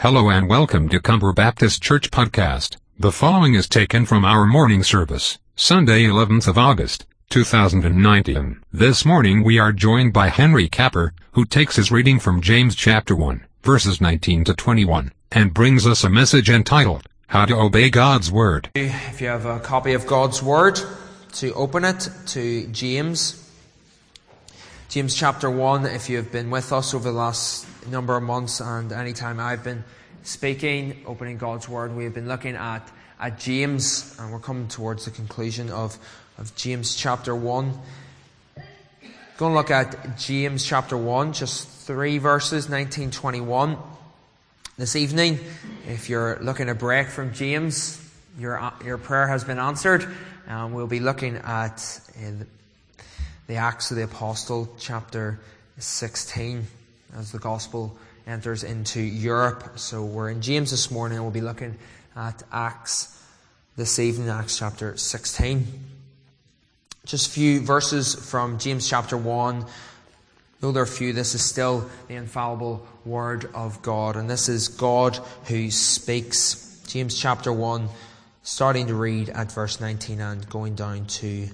Hello and welcome to Cumber Baptist Church Podcast. The following is taken from our morning service, Sunday 11th of August, 2019. This morning we are joined by Henry Capper, who takes his reading from James chapter 1, verses 19 to 21, and brings us a message entitled, How to Obey God's Word. If you have a copy of God's Word, to open it to James. James chapter 1, if you have been with us over the last number of months and any time I've been speaking, opening God's Word, we have been looking at, at James, and we're coming towards the conclusion of, of James chapter 1. Going to look at James chapter 1, just three verses, 19, 21. This evening, if you're looking to break from James, your, your prayer has been answered. Um, we'll be looking at uh, the Acts of the Apostle, chapter 16 as the gospel enters into Europe. So we're in James this morning and we'll be looking at Acts this evening, Acts chapter 16. Just a few verses from James chapter 1. Though there are few, this is still the infallible word of God. And this is God who speaks. James chapter 1, starting to read at verse 19 and going down to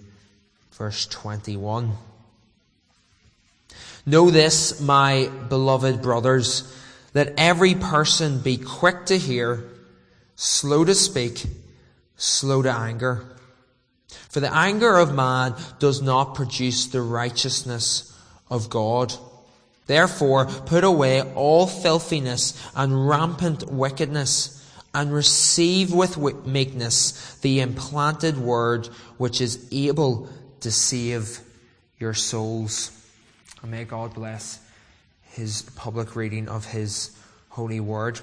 verse 21. Know this, my beloved brothers, that every person be quick to hear, slow to speak, slow to anger. For the anger of man does not produce the righteousness of God. Therefore, put away all filthiness and rampant wickedness, and receive with meekness the implanted word which is able to save your souls. And may God bless his public reading of his holy word.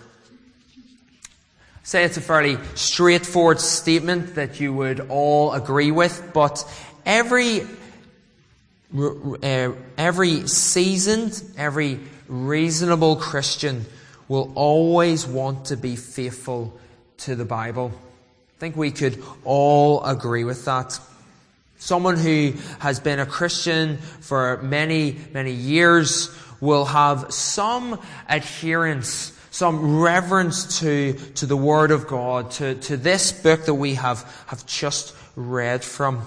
Say it's a fairly straightforward statement that you would all agree with, but every uh, every seasoned, every reasonable Christian will always want to be faithful to the Bible. I think we could all agree with that. Someone who has been a Christian for many, many years will have some adherence, some reverence to, to the Word of God, to, to this book that we have, have just read from.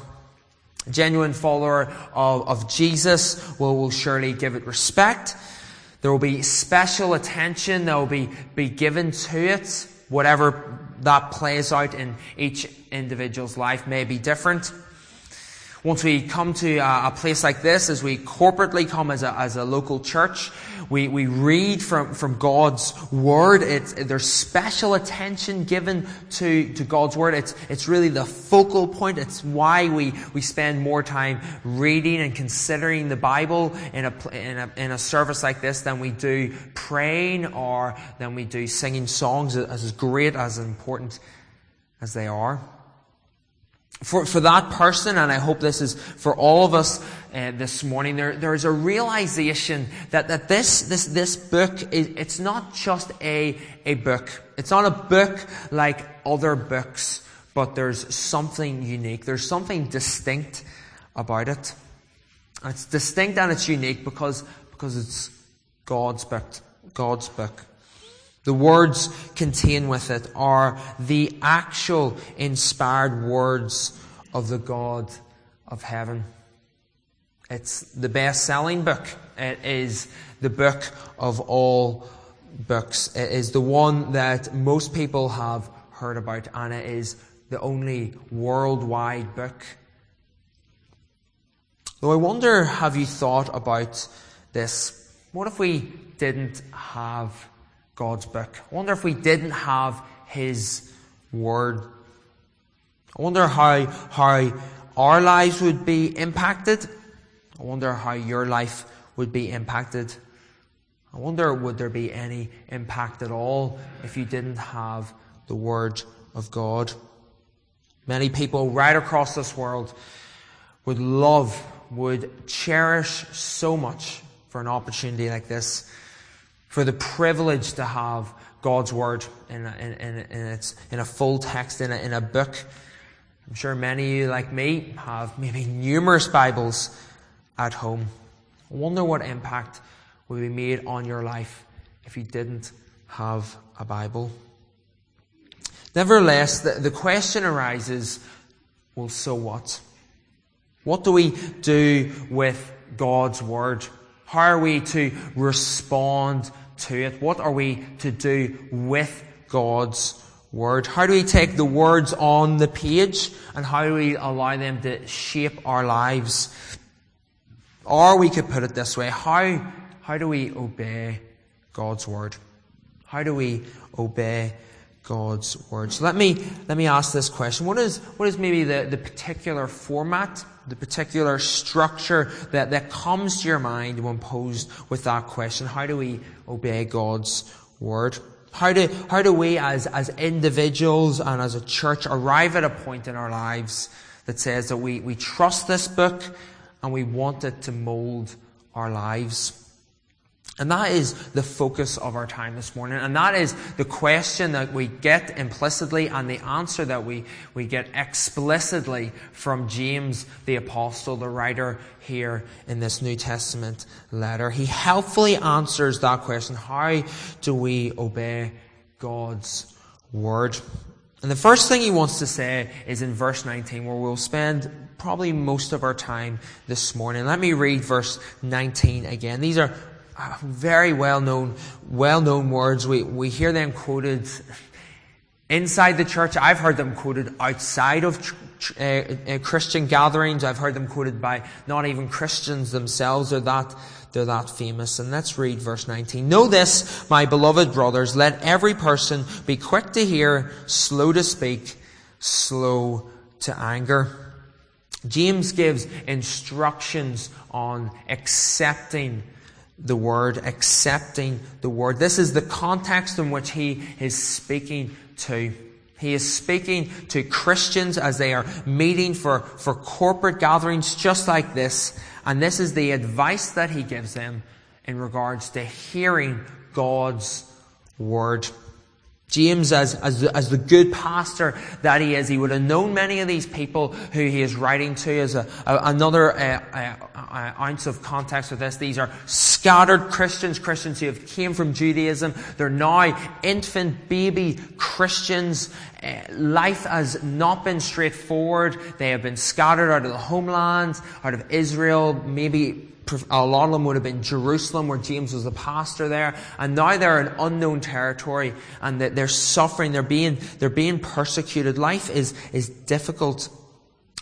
A genuine follower of, of Jesus will, will surely give it respect. There will be special attention that will be, be given to it. Whatever that plays out in each individual's life may be different. Once we come to uh, a, place like this, as we corporately come as a, as a local church, we, we read from, from God's Word. It's, there's special attention given to, to God's Word. It's, it's really the focal point. It's why we, we spend more time reading and considering the Bible in a, in a, in a service like this than we do praying or than we do singing songs as great, as important as they are for, for that person, and I hope this is for all of us uh, this morning, there, there is a realization that, that this, this, this book, is, it's not just a, a book. It's not a book like other books, but there's something unique. There's something distinct about it. It's distinct and it's unique because, because it's God's book. God's book. The words contained with it are the actual inspired words of the God of heaven. It's the best selling book. It is the book of all books. It is the one that most people have heard about, and it is the only worldwide book. Though I wonder, have you thought about this? What if we didn't have God's book. I wonder if we didn't have His Word. I wonder how, how our lives would be impacted. I wonder how your life would be impacted. I wonder would there be any impact at all if you didn't have the Word of God. Many people right across this world would love, would cherish so much for an opportunity like this for the privilege to have God's Word in a, in, in, in, its, in a full text, in a, in a book. I'm sure many of you, like me, have maybe numerous Bibles at home. I wonder what impact would be made on your life if you didn't have a Bible. Nevertheless, the, the question arises, well, so what? What do we do with God's Word? How are we to respond to it? What are we to do with God's Word? How do we take the words on the page and how do we allow them to shape our lives? Or we could put it this way, how, how do we obey God's Word? How do we obey God's Word? So let me, let me ask this question. What is, what is maybe the, the particular format, the particular structure that, that comes to your mind when posed with that question? How do we obey God's Word? How do, how do we as, as individuals and as a church arrive at a point in our lives that says that we, we trust this book and we want it to mold our lives? And that is the focus of our time this morning. And that is the question that we get implicitly and the answer that we, we get explicitly from James the apostle, the writer here in this New Testament letter. He helpfully answers that question. How do we obey God's word? And the first thing he wants to say is in verse 19 where we'll spend probably most of our time this morning. Let me read verse 19 again. These are very well known, well known words. We, we hear them quoted inside the church. I've heard them quoted outside of uh, uh, Christian gatherings. I've heard them quoted by not even Christians themselves. They're that, they're that famous. And let's read verse 19. Know this, my beloved brothers, let every person be quick to hear, slow to speak, slow to anger. James gives instructions on accepting the word, accepting the word. This is the context in which he is speaking to. He is speaking to Christians as they are meeting for, for corporate gatherings just like this. And this is the advice that he gives them in regards to hearing God's word. James, as, as, as the good pastor that he is, he would have known many of these people who he is writing to as a, a another uh, uh, uh, ounce of context with this. These are scattered Christians, Christians who have came from Judaism. They're now infant baby Christians. Uh, life has not been straightforward. They have been scattered out of the homeland, out of Israel, maybe a lot of them would have been Jerusalem, where James was the pastor there, and now they're in unknown territory, and they're suffering. They're being they're being persecuted. Life is is difficult,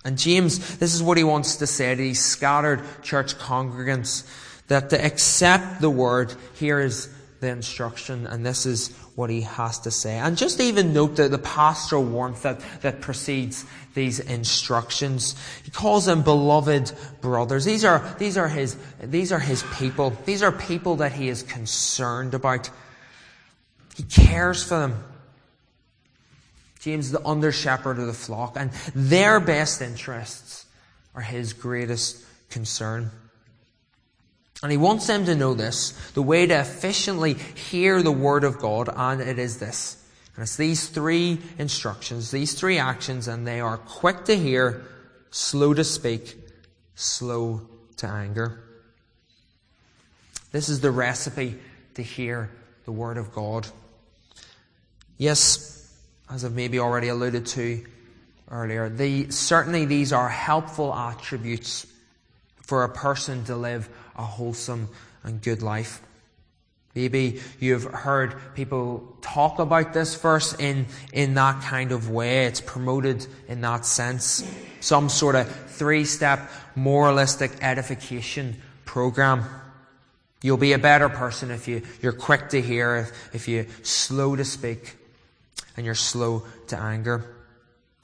and James, this is what he wants to say to these scattered church congregants: that to accept the word here is the instruction, and this is what he has to say. And just even note the, the pastoral warmth that, that precedes these instructions. He calls them beloved brothers. These are, these are his, these are his people. These are people that he is concerned about. He cares for them. James is the under shepherd of the flock, and their best interests are his greatest concern. And he wants them to know this the way to efficiently hear the word of God, and it is this. And it's these three instructions, these three actions, and they are quick to hear, slow to speak, slow to anger. This is the recipe to hear the word of God. Yes, as I've maybe already alluded to earlier, the, certainly these are helpful attributes for a person to live a wholesome and good life. Maybe you've heard people talk about this verse in, in that kind of way. It's promoted in that sense. Some sort of three step moralistic edification program. You'll be a better person if you, you're quick to hear, if, if you're slow to speak, and you're slow to anger.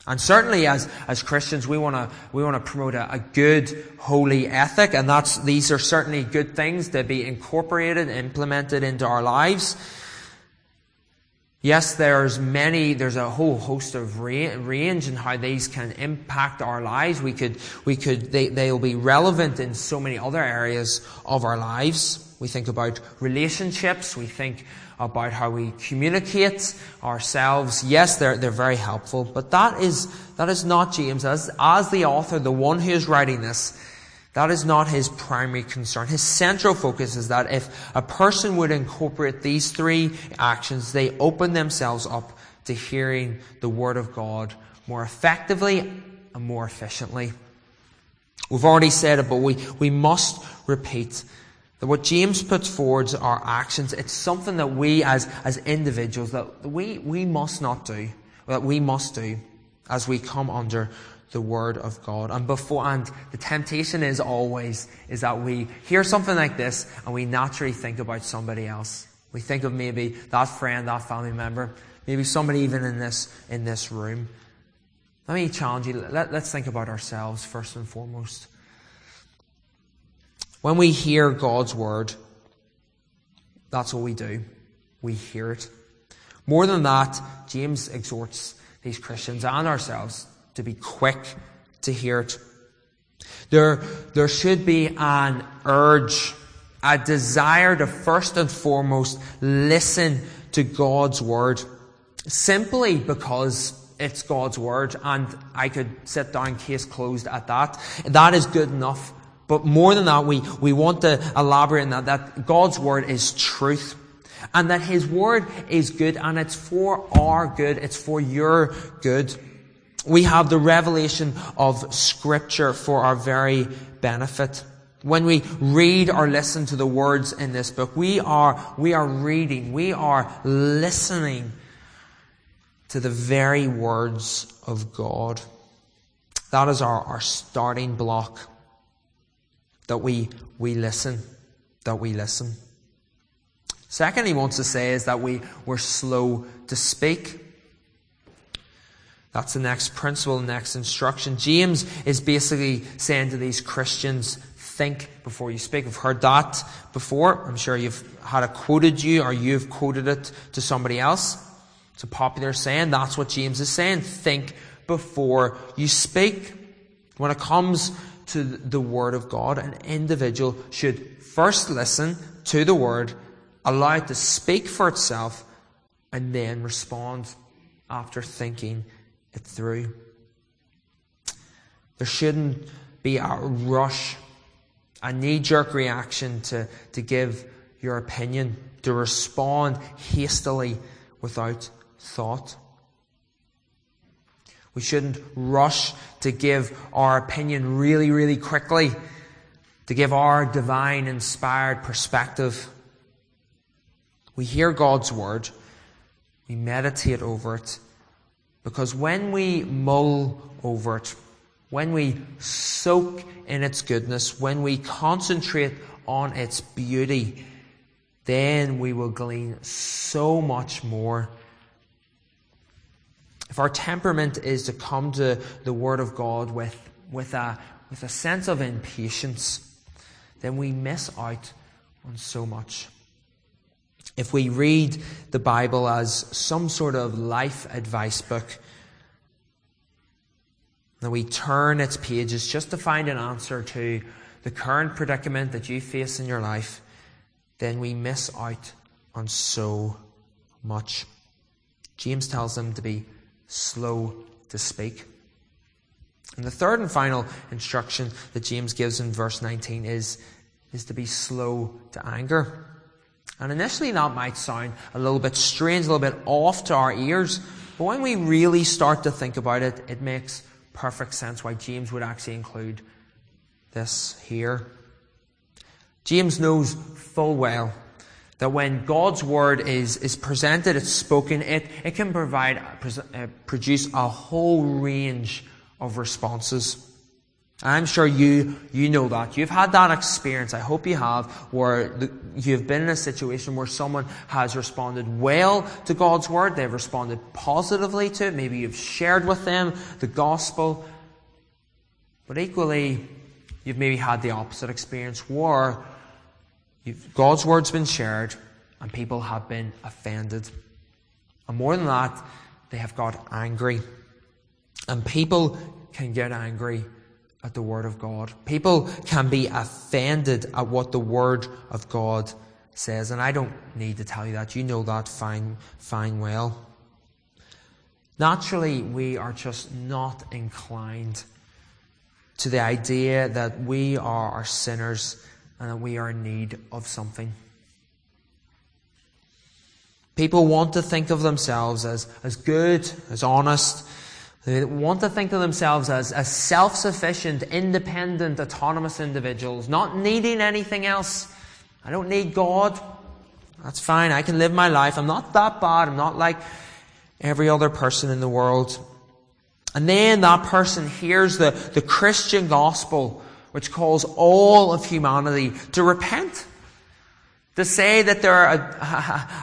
And certainly as, as Christians, we want to, we want to promote a, a, good, holy ethic, and that's, these are certainly good things to be incorporated, implemented into our lives. Yes, there's many, there's a whole host of range in how these can impact our lives. We could, we could, they, they'll be relevant in so many other areas of our lives. We think about relationships. We think about how we communicate ourselves. Yes, they're, they're very helpful, but that is, that is not James. As, as the author, the one who is writing this, That is not his primary concern. His central focus is that if a person would incorporate these three actions, they open themselves up to hearing the Word of God more effectively and more efficiently. We've already said it, but we, we must repeat that what James puts forward are actions. It's something that we as, as individuals, that we, we must not do, that we must do as we come under the Word of God. And before, and the temptation is always, is that we hear something like this and we naturally think about somebody else. We think of maybe that friend, that family member, maybe somebody even in this, in this room. Let me challenge you. Let, let's think about ourselves first and foremost. When we hear God's word, that's what we do. We hear it. More than that, James exhorts these Christians and ourselves to be quick to hear it. There, there should be an urge, a desire to first and foremost listen to God's word simply because it's God's word and I could sit down case closed at that. That is good enough. But more than that, we, we want to elaborate on that, that God's word is truth. And that His word is good and it's for our good. It's for your good. We have the revelation of scripture for our very benefit. When we read or listen to the words in this book, we are, we are reading, we are listening to the very words of God. That is our, our starting block that we, we listen, that we listen. Second, he wants to say is that we were slow to speak. That's the next principle, the next instruction. James is basically saying to these Christians, think before you speak. I've heard that before. I'm sure you've had it quoted you or you've quoted it to somebody else. It's a popular saying. That's what James is saying. Think before you speak. When it comes to the Word of God, an individual should first listen to the Word, allow it to speak for itself, and then respond after thinking it through. There shouldn't be a rush, a knee jerk reaction to, to give your opinion, to respond hastily without thought. We shouldn't rush to give our opinion really, really quickly, to give our divine inspired perspective. We hear God's word, we meditate over it, because when we mull over it, when we soak in its goodness, when we concentrate on its beauty, then we will glean so much more if our temperament is to come to the Word of God with, with, a, with a sense of impatience, then we miss out on so much. If we read the Bible as some sort of life advice book, and we turn its pages just to find an answer to the current predicament that you face in your life, then we miss out on so much. James tells them to be slow to speak. And the third and final instruction that James gives in verse 19 is, is to be slow to anger. And initially that might sound a little bit strange, a little bit off to our ears, but when we really start to think about it, it makes perfect sense why James would actually include this here. James knows full well that when God's word is, is presented, it's spoken, it, it can provide, uh, produce a whole range of responses. I'm sure you, you know that. You've had that experience, I hope you have, where you've been in a situation where someone has responded well to God's word, they've responded positively to it, maybe you've shared with them the gospel, but equally, you've maybe had the opposite experience where God's word's been shared and people have been offended. And more than that, they have got angry. And people can get angry at the Word of God. People can be offended at what the Word of God says. And I don't need to tell you that. You know that fine, fine well. Naturally, we are just not inclined to the idea that we are sinners and that we are in need of something. People want to think of themselves as, as good, as honest. They want to think of themselves as, as self sufficient, independent, autonomous individuals, not needing anything else. I don't need God. That's fine. I can live my life. I'm not that bad. I'm not like every other person in the world. And then that person hears the, the Christian gospel, which calls all of humanity to repent to say that they're a,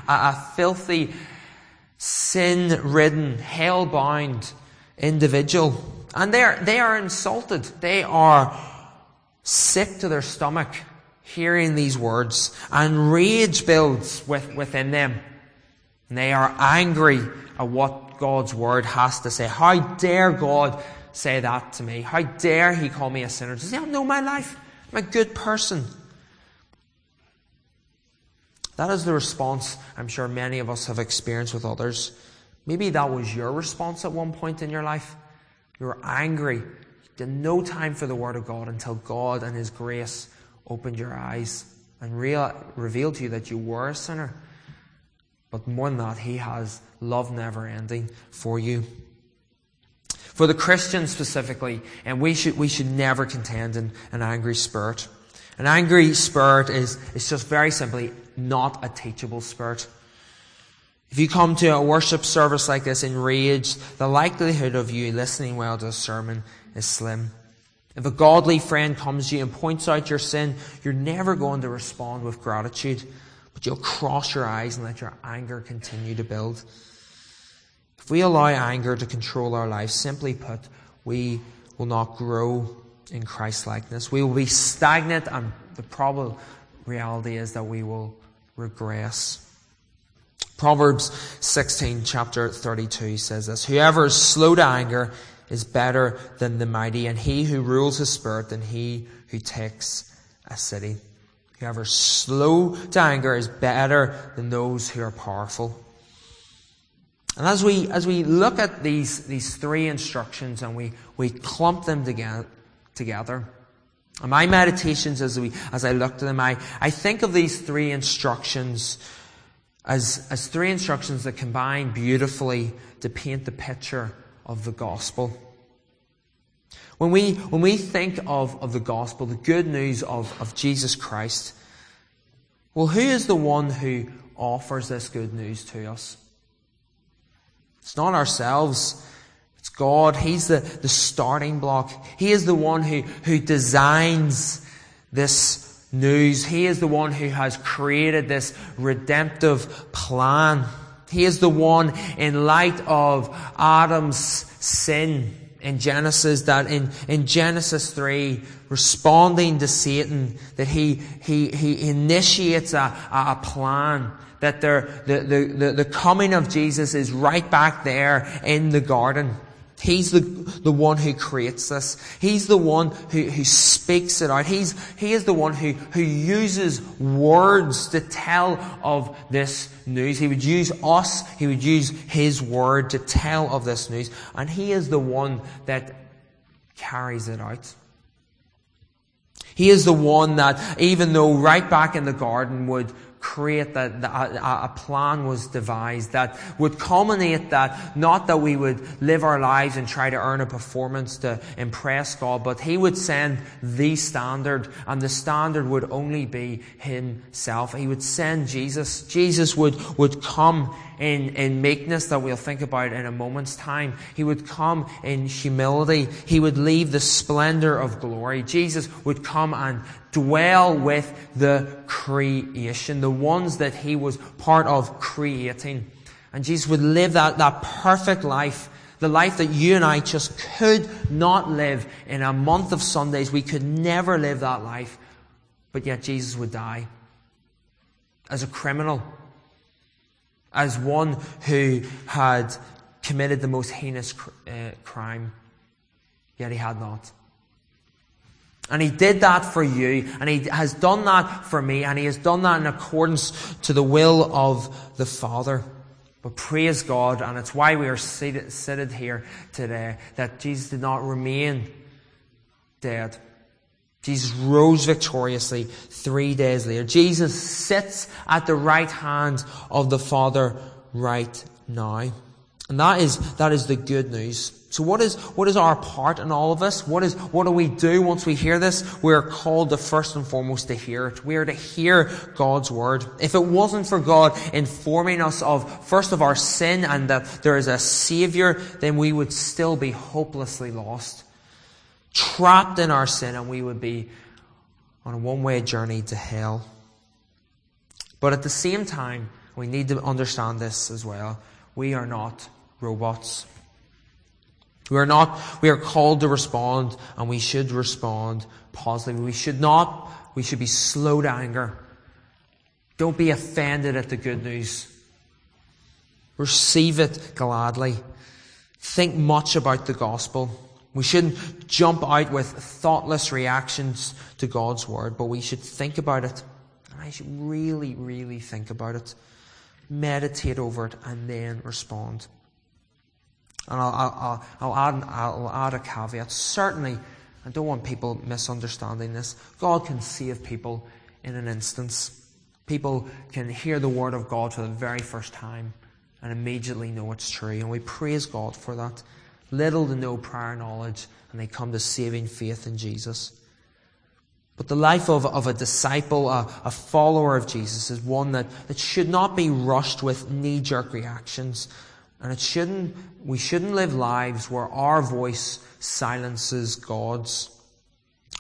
a, a filthy, sin ridden, hell bound individual. And they are, they are insulted. They are sick to their stomach hearing these words. And rage builds with, within them. And they are angry at what God's word has to say. How dare God say that to me? How dare He call me a sinner? Does He not know my life? I'm a good person. That is the response I'm sure many of us have experienced with others. Maybe that was your response at one point in your life. You were angry. You no time for the Word of God until God and His grace opened your eyes and revealed to you that you were a sinner. But more than that, He has love never ending for you. For the Christian specifically, and we should, we should never contend in an angry spirit. An angry spirit is, is just very simply not a teachable spirit. If you come to a worship service like this enraged, the likelihood of you listening well to a sermon is slim. If a godly friend comes to you and points out your sin, you're never going to respond with gratitude, but you'll cross your eyes and let your anger continue to build. If we allow anger to control our lives, simply put, we will not grow in Christ likeness. We will be stagnant, and the probable reality is that we will regress. Proverbs 16, chapter 32 says this Whoever is slow to anger is better than the mighty, and he who rules his spirit than he who takes a city. Whoever is slow to anger is better than those who are powerful. And as we, as we look at these, these three instructions and we, we clump them together, together, and my meditations as, we, as I look at them, I, I think of these three instructions as, as three instructions that combine beautifully to paint the picture of the gospel. When we, when we think of, of the gospel, the good news of, of Jesus Christ, well, who is the one who offers this good news to us? It's not ourselves. It's God. He's the, the starting block. He is the one who, who designs this news. He is the one who has created this redemptive plan. He is the one in light of Adam's sin in Genesis that in, in Genesis 3, responding to Satan, that he, he, he initiates a, a plan that the, the, the, the coming of Jesus is right back there in the garden. He's the, the one who creates this. He's the one who, who speaks it out. He's, he is the one who, who uses words to tell of this news. He would use us, he would use his word to tell of this news. And he is the one that carries it out. He is the one that, even though right back in the garden would, create that, uh, a, a plan was devised that would culminate that not that we would live our lives and try to earn a performance to impress God, but He would send the standard, and the standard would only be Himself. He would send Jesus. Jesus would, would come in, in meekness that we'll think about in a moment's time. He would come in humility. He would leave the splendor of glory. Jesus would come and dwell with the creation, the ones that he was part of creating. And Jesus would live that, that perfect life, the life that you and I just could not live in a month of Sundays. We could never live that life. But yet Jesus would die as a criminal as one who had committed the most heinous uh, crime, yet he had not. And he did that for you, and he has done that for me, and he has done that in accordance to the will of the Father. But praise God, and it's why we are seated, seated here today, that Jesus did not remain dead. Jesus rose victoriously three days later. Jesus sits at the right hand of the Father right now. And that is, that is the good news. So what is, what is our part in all of this? What is, what do we do once we hear this? We are called to first and foremost to hear it. We are to hear God's word. If it wasn't for God informing us of, first of our sin and that there is a savior, then we would still be hopelessly lost. Trapped in our sin and we would be on a one-way journey to hell. But at the same time, we need to understand this as well. We are not robots. We are not, we are called to respond and we should respond positively. We should not, we should be slow to anger. Don't be offended at the good news. Receive it gladly. Think much about the gospel. We shouldn't jump out with thoughtless reactions to God's word, but we should think about it. And I should really, really think about it. Meditate over it and then respond. And I'll, I'll, I'll, add, I'll add a caveat. Certainly, I don't want people misunderstanding this. God can save people in an instance. People can hear the word of God for the very first time and immediately know it's true. And we praise God for that. Little to no prior knowledge, and they come to saving faith in Jesus. But the life of, of a disciple, a, a follower of Jesus, is one that, that should not be rushed with knee jerk reactions and it shouldn't, we shouldn't live lives where our voice silences God's.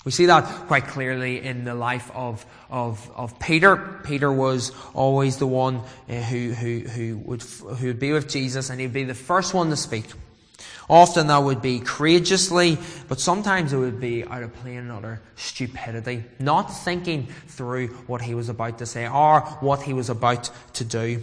We see that quite clearly in the life of, of, of Peter. Peter was always the one uh, who, who, who, would, who would be with Jesus and he'd be the first one to speak. Often that would be courageously, but sometimes it would be out of plain utter stupidity, not thinking through what he was about to say or what he was about to do.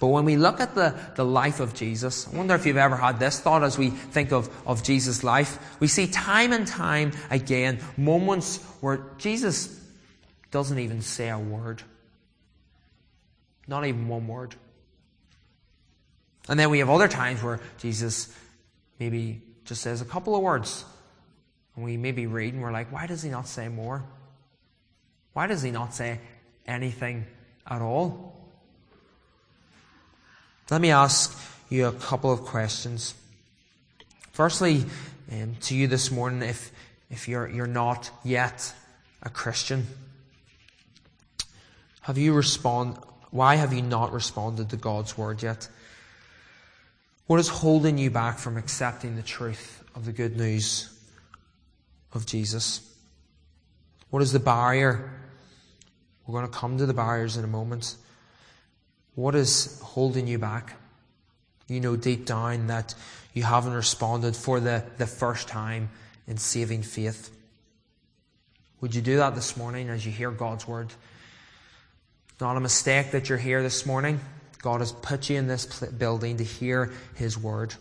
But when we look at the, the life of Jesus, I wonder if you've ever had this thought as we think of, of Jesus' life. We see time and time again moments where Jesus doesn't even say a word. Not even one word. And then we have other times where Jesus maybe just says a couple of words. And we maybe read and we're like, why does he not say more? Why does he not say anything at all? Let me ask you a couple of questions. Firstly, um, to you this morning, if, if you're, you're not yet a Christian, have you respond, why have you not responded to God's word yet? What is holding you back from accepting the truth of the good news of Jesus? What is the barrier? We're going to come to the barriers in a moment. What is holding you back? You know deep down that you haven't responded for the, the first time in saving faith. Would you do that this morning as you hear God's word? Not a mistake that you're here this morning. God has put you in this building to hear His word.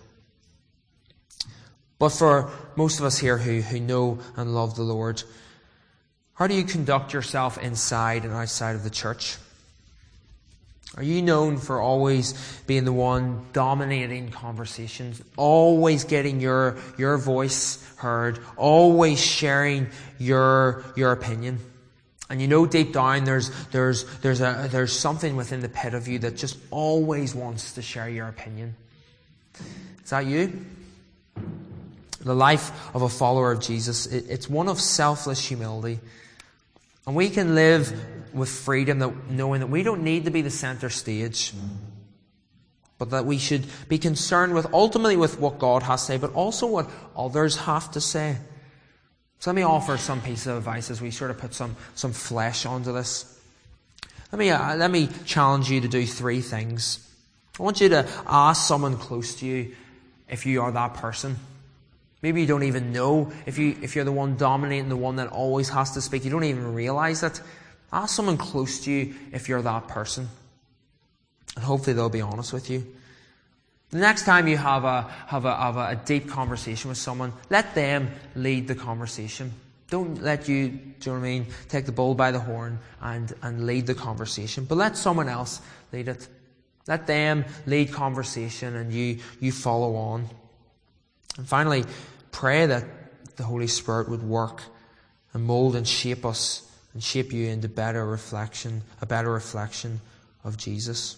But for most of us here who, who know and love the Lord, how do you conduct yourself inside and outside of the church? Are you known for always being the one dominating conversations, always getting your, your voice heard, always sharing your, your opinion? And you know deep down there's, there's, there's, a, there's something within the pit of you that just always wants to share your opinion. Is that you? The life of a follower of Jesus, it, it's one of selfless humility. And we can live with freedom, that, knowing that we don't need to be the center stage, but that we should be concerned with ultimately with what God has to say, but also what others have to say. So let me offer some piece of advice as we sort of put some, some flesh onto this. Let me, uh, let me challenge you to do three things. I want you to ask someone close to you if you are that person. Maybe you don't even know if you if you're the one dominating, the one that always has to speak. You don't even realize it. Ask someone close to you if you're that person. And hopefully they'll be honest with you. The next time you have a, have a, have a, deep conversation with someone, let them lead the conversation. Don't let you, do you know what I mean, take the bull by the horn and, and lead the conversation, but let someone else lead it. Let them lead conversation and you, you follow on. And finally, pray that the Holy Spirit would work and mold and shape us and shape you into better reflection, a better reflection of Jesus.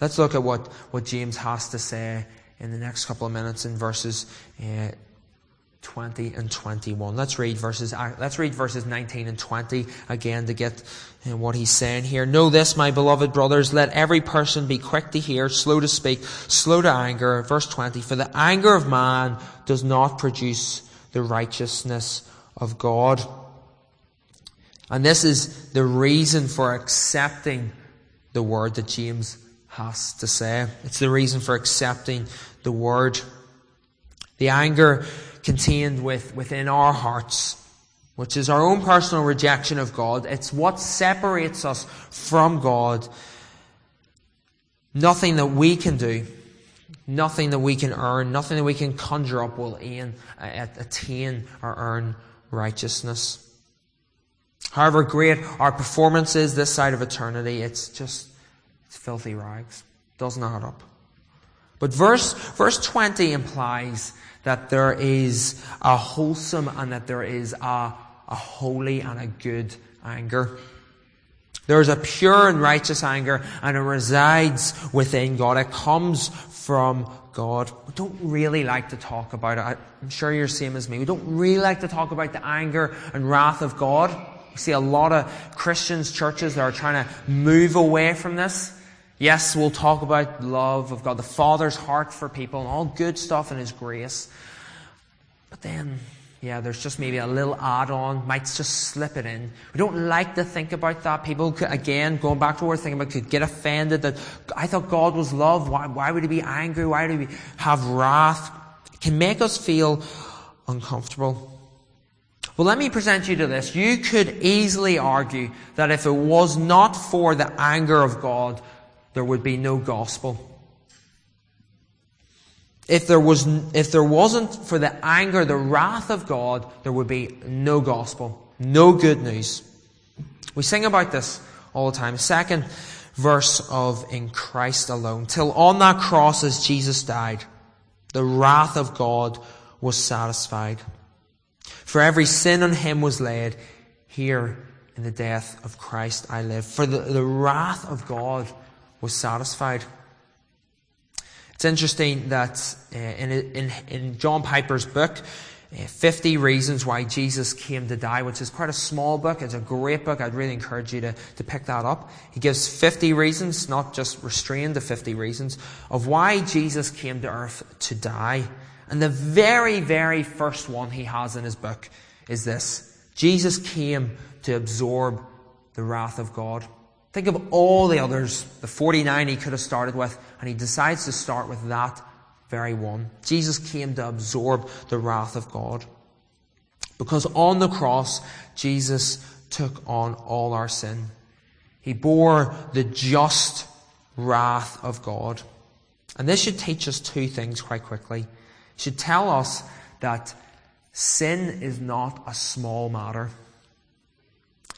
Let's look at what, what James has to say in the next couple of minutes in verses uh, 20 and 21. Let's read verses, uh, let's read verses 19 and 20 again to get uh, what he's saying here. Know this, my beloved brothers, let every person be quick to hear, slow to speak, slow to anger. Verse 20, for the anger of man does not produce the righteousness of God. And this is the reason for accepting the word that James has to say. It's the reason for accepting the word. The anger contained with, within our hearts, which is our own personal rejection of God. It's what separates us from God. Nothing that we can do, nothing that we can earn, nothing that we can conjure up will attain or earn righteousness. However great our performance is this side of eternity, it's just it's filthy rags. Doesn't add up. But verse, verse 20 implies that there is a wholesome and that there is a, a holy and a good anger. There is a pure and righteous anger and it resides within God. It comes from God. We don't really like to talk about it. I'm sure you're the same as me. We don't really like to talk about the anger and wrath of God. We see a lot of Christians, churches that are trying to move away from this. Yes, we'll talk about love of God, the Father's heart for people, and all good stuff in His grace. But then, yeah, there's just maybe a little add on, might just slip it in. We don't like to think about that. People, could, again, going back to what we're thinking about, could get offended that I thought God was love. Why, why would He be angry? Why would He have wrath? It can make us feel uncomfortable. Well, let me present you to this. You could easily argue that if it was not for the anger of God, there would be no gospel. If there, was, if there wasn't for the anger, the wrath of God, there would be no gospel, no good news. We sing about this all the time. Second verse of In Christ alone. Till on that cross as Jesus died, the wrath of God was satisfied. For every sin on him was laid. Here in the death of Christ I live. For the, the wrath of God was satisfied. It's interesting that uh, in, in, in, John Piper's book, uh, 50 Reasons Why Jesus Came to Die, which is quite a small book. It's a great book. I'd really encourage you to, to pick that up. He gives 50 reasons, not just restrained to 50 reasons, of why Jesus came to earth to die. And the very, very first one he has in his book is this. Jesus came to absorb the wrath of God. Think of all the others, the 49 he could have started with, and he decides to start with that very one. Jesus came to absorb the wrath of God. Because on the cross, Jesus took on all our sin. He bore the just wrath of God. And this should teach us two things quite quickly. Should tell us that sin is not a small matter.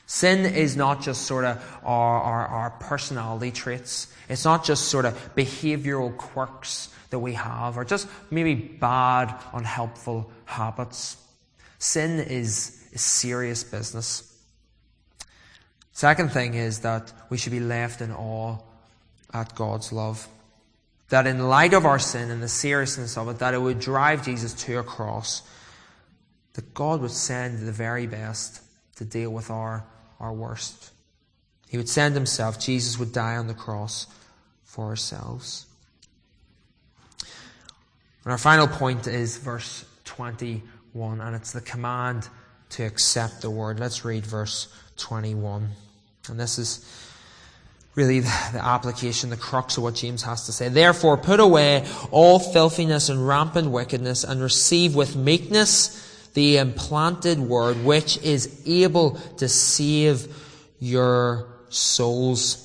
Sin is not just sort of our, our, our, personality traits. It's not just sort of behavioral quirks that we have or just maybe bad, unhelpful habits. Sin is, is serious business. Second thing is that we should be left in awe at God's love. That in light of our sin and the seriousness of it, that it would drive Jesus to a cross. That God would send the very best to deal with our our worst. He would send himself. Jesus would die on the cross for ourselves. And our final point is verse 21, and it's the command to accept the word. Let's read verse 21. And this is really the application, the crux of what James has to say. Therefore, put away all filthiness and rampant wickedness and receive with meekness the implanted word which is able to save your souls.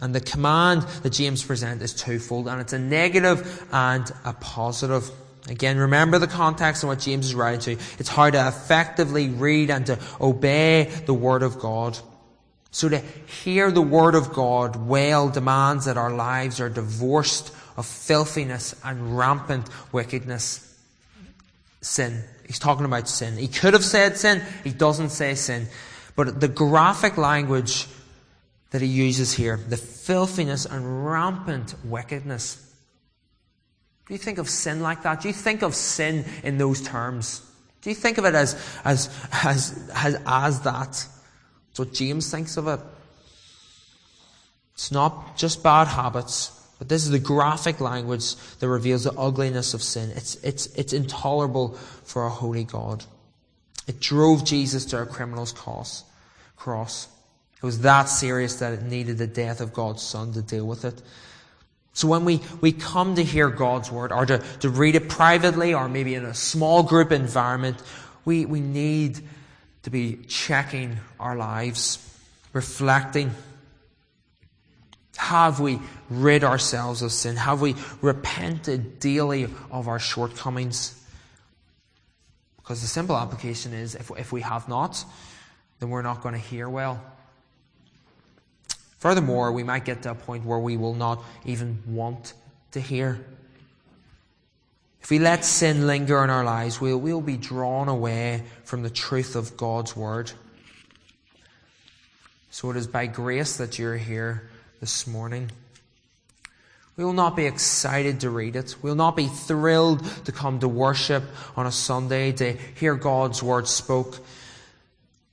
And the command that James presents is twofold, and it's a negative and a positive. Again, remember the context and what James is writing to. It's how to effectively read and to obey the Word of God. So to hear the Word of God well demands that our lives are divorced of filthiness and rampant wickedness. sin. He's talking about sin. He could have said sin, he doesn't say sin. But the graphic language that he uses here, the filthiness and rampant wickedness. Do you think of sin like that? Do you think of sin in those terms? Do you think of it as, as, as, as, as that? What James thinks of it. It's not just bad habits, but this is the graphic language that reveals the ugliness of sin. It's, it's, it's intolerable for a holy God. It drove Jesus to a criminal's cross. cross. It was that serious that it needed the death of God's Son to deal with it. So when we, we come to hear God's word or to, to read it privately or maybe in a small group environment, we, we need to be checking our lives, reflecting. Have we rid ourselves of sin? Have we repented daily of our shortcomings? Because the simple application is if, if we have not, then we're not going to hear well. Furthermore, we might get to a point where we will not even want to hear. If we let sin linger in our lives, we'll, we'll be drawn away from the truth of God's Word. So it is by grace that you're here this morning. We will not be excited to read it. We will not be thrilled to come to worship on a Sunday, to hear God's Word spoke.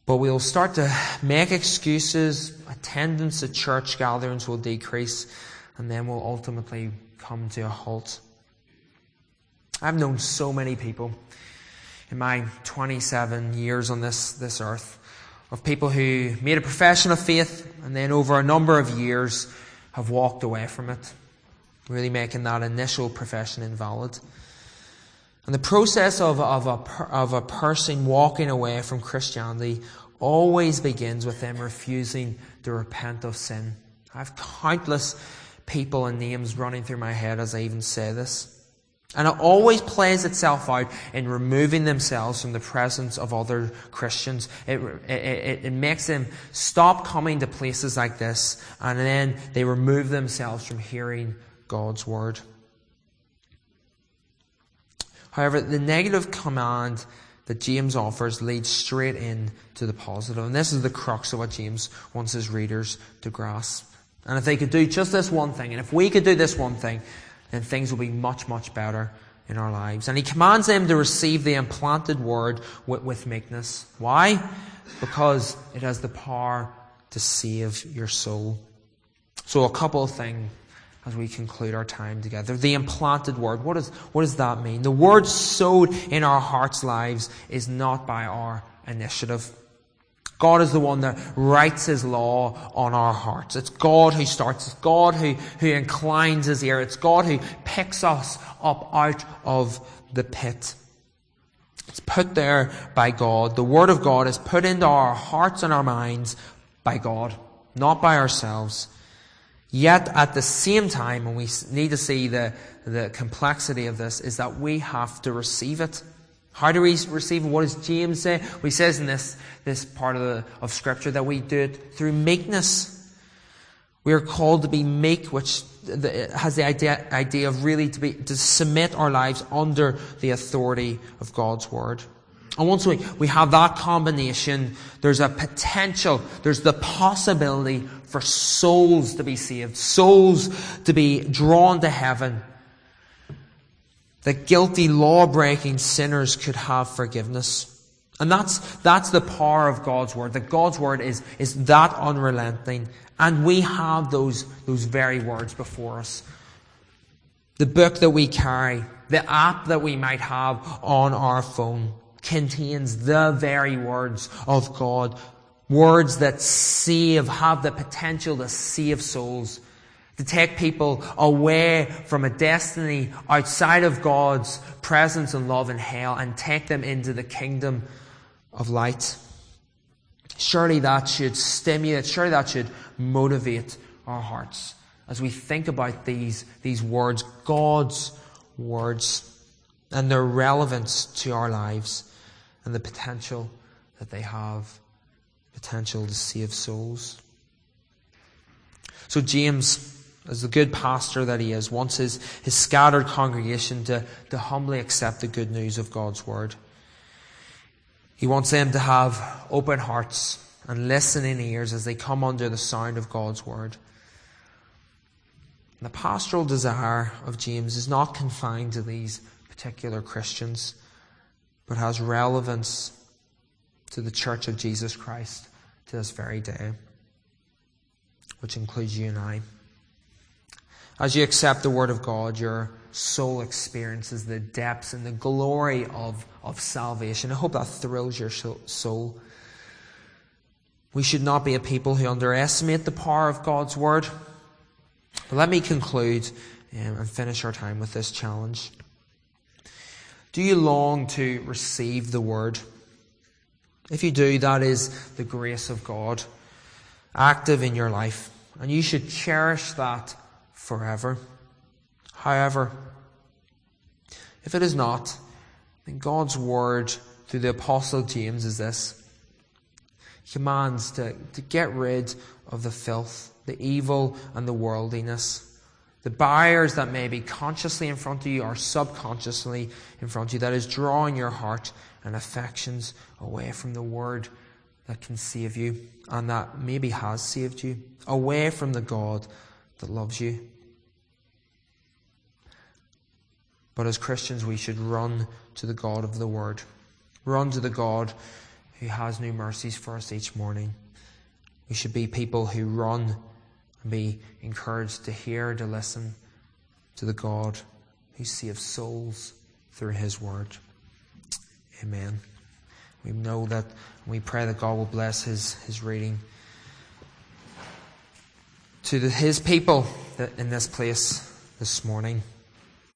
But we'll start to make excuses, attendance at church gatherings will decrease, and then we'll ultimately come to a halt. I've known so many people in my 27 years on this, this earth of people who made a profession of faith and then over a number of years have walked away from it, really making that initial profession invalid. And the process of, of, a, of a person walking away from Christianity always begins with them refusing to repent of sin. I have countless people and names running through my head as I even say this. And it always plays itself out in removing themselves from the presence of other Christians. It, it, it, makes them stop coming to places like this, and then they remove themselves from hearing God's word. However, the negative command that James offers leads straight in to the positive. And this is the crux of what James wants his readers to grasp. And if they could do just this one thing, and if we could do this one thing, then things will be much, much better in our lives. And he commands them to receive the implanted word with, with meekness. Why? Because it has the power to save your soul. So a couple of things as we conclude our time together. The implanted word. What, is, what does that mean? The word sowed in our hearts' lives is not by our initiative. God is the one that writes His law on our hearts. It's God who starts. It's God who, who inclines His ear. It's God who picks us up out of the pit. It's put there by God. The Word of God is put into our hearts and our minds by God, not by ourselves. Yet at the same time, and we need to see the, the complexity of this, is that we have to receive it. How do we receive? What does James say? Well, he says in this, this part of, the, of Scripture that we do it through meekness. We are called to be meek, which has the idea, idea of really to, be, to submit our lives under the authority of God's Word. And once we, we have that combination, there's a potential, there's the possibility for souls to be saved, souls to be drawn to heaven. That guilty, law-breaking sinners could have forgiveness. And that's, that's the power of God's Word. That God's Word is, is that unrelenting. And we have those, those very words before us. The book that we carry, the app that we might have on our phone contains the very words of God. Words that save, have the potential to save souls. To take people away from a destiny outside of God's presence and love in hell and take them into the kingdom of light. Surely that should stimulate, surely that should motivate our hearts as we think about these, these words, God's words, and their relevance to our lives and the potential that they have, potential to save souls. So James as the good pastor that he is, wants his, his scattered congregation to, to humbly accept the good news of God's word. He wants them to have open hearts and listening ears as they come under the sound of God's word. The pastoral desire of James is not confined to these particular Christians, but has relevance to the church of Jesus Christ to this very day, which includes you and I. As you accept the Word of God, your soul experiences the depths and the glory of, of salvation. I hope that thrills your soul. We should not be a people who underestimate the power of God's Word. But let me conclude um, and finish our time with this challenge. Do you long to receive the Word? If you do, that is the grace of God active in your life. And you should cherish that forever. However, if it is not, then God's word through the Apostle James is this. He commands to, to get rid of the filth, the evil, and the worldliness. The barriers that may be consciously in front of you or subconsciously in front of you, that is drawing your heart and affections away from the word that can save you and that maybe has saved you, away from the God that loves you. But as Christians, we should run to the God of the Word. Run to the God who has new mercies for us each morning. We should be people who run and be encouraged to hear, to listen to the God who saves souls through His Word. Amen. We know that, we pray that God will bless His, his reading. To His people in this place this morning.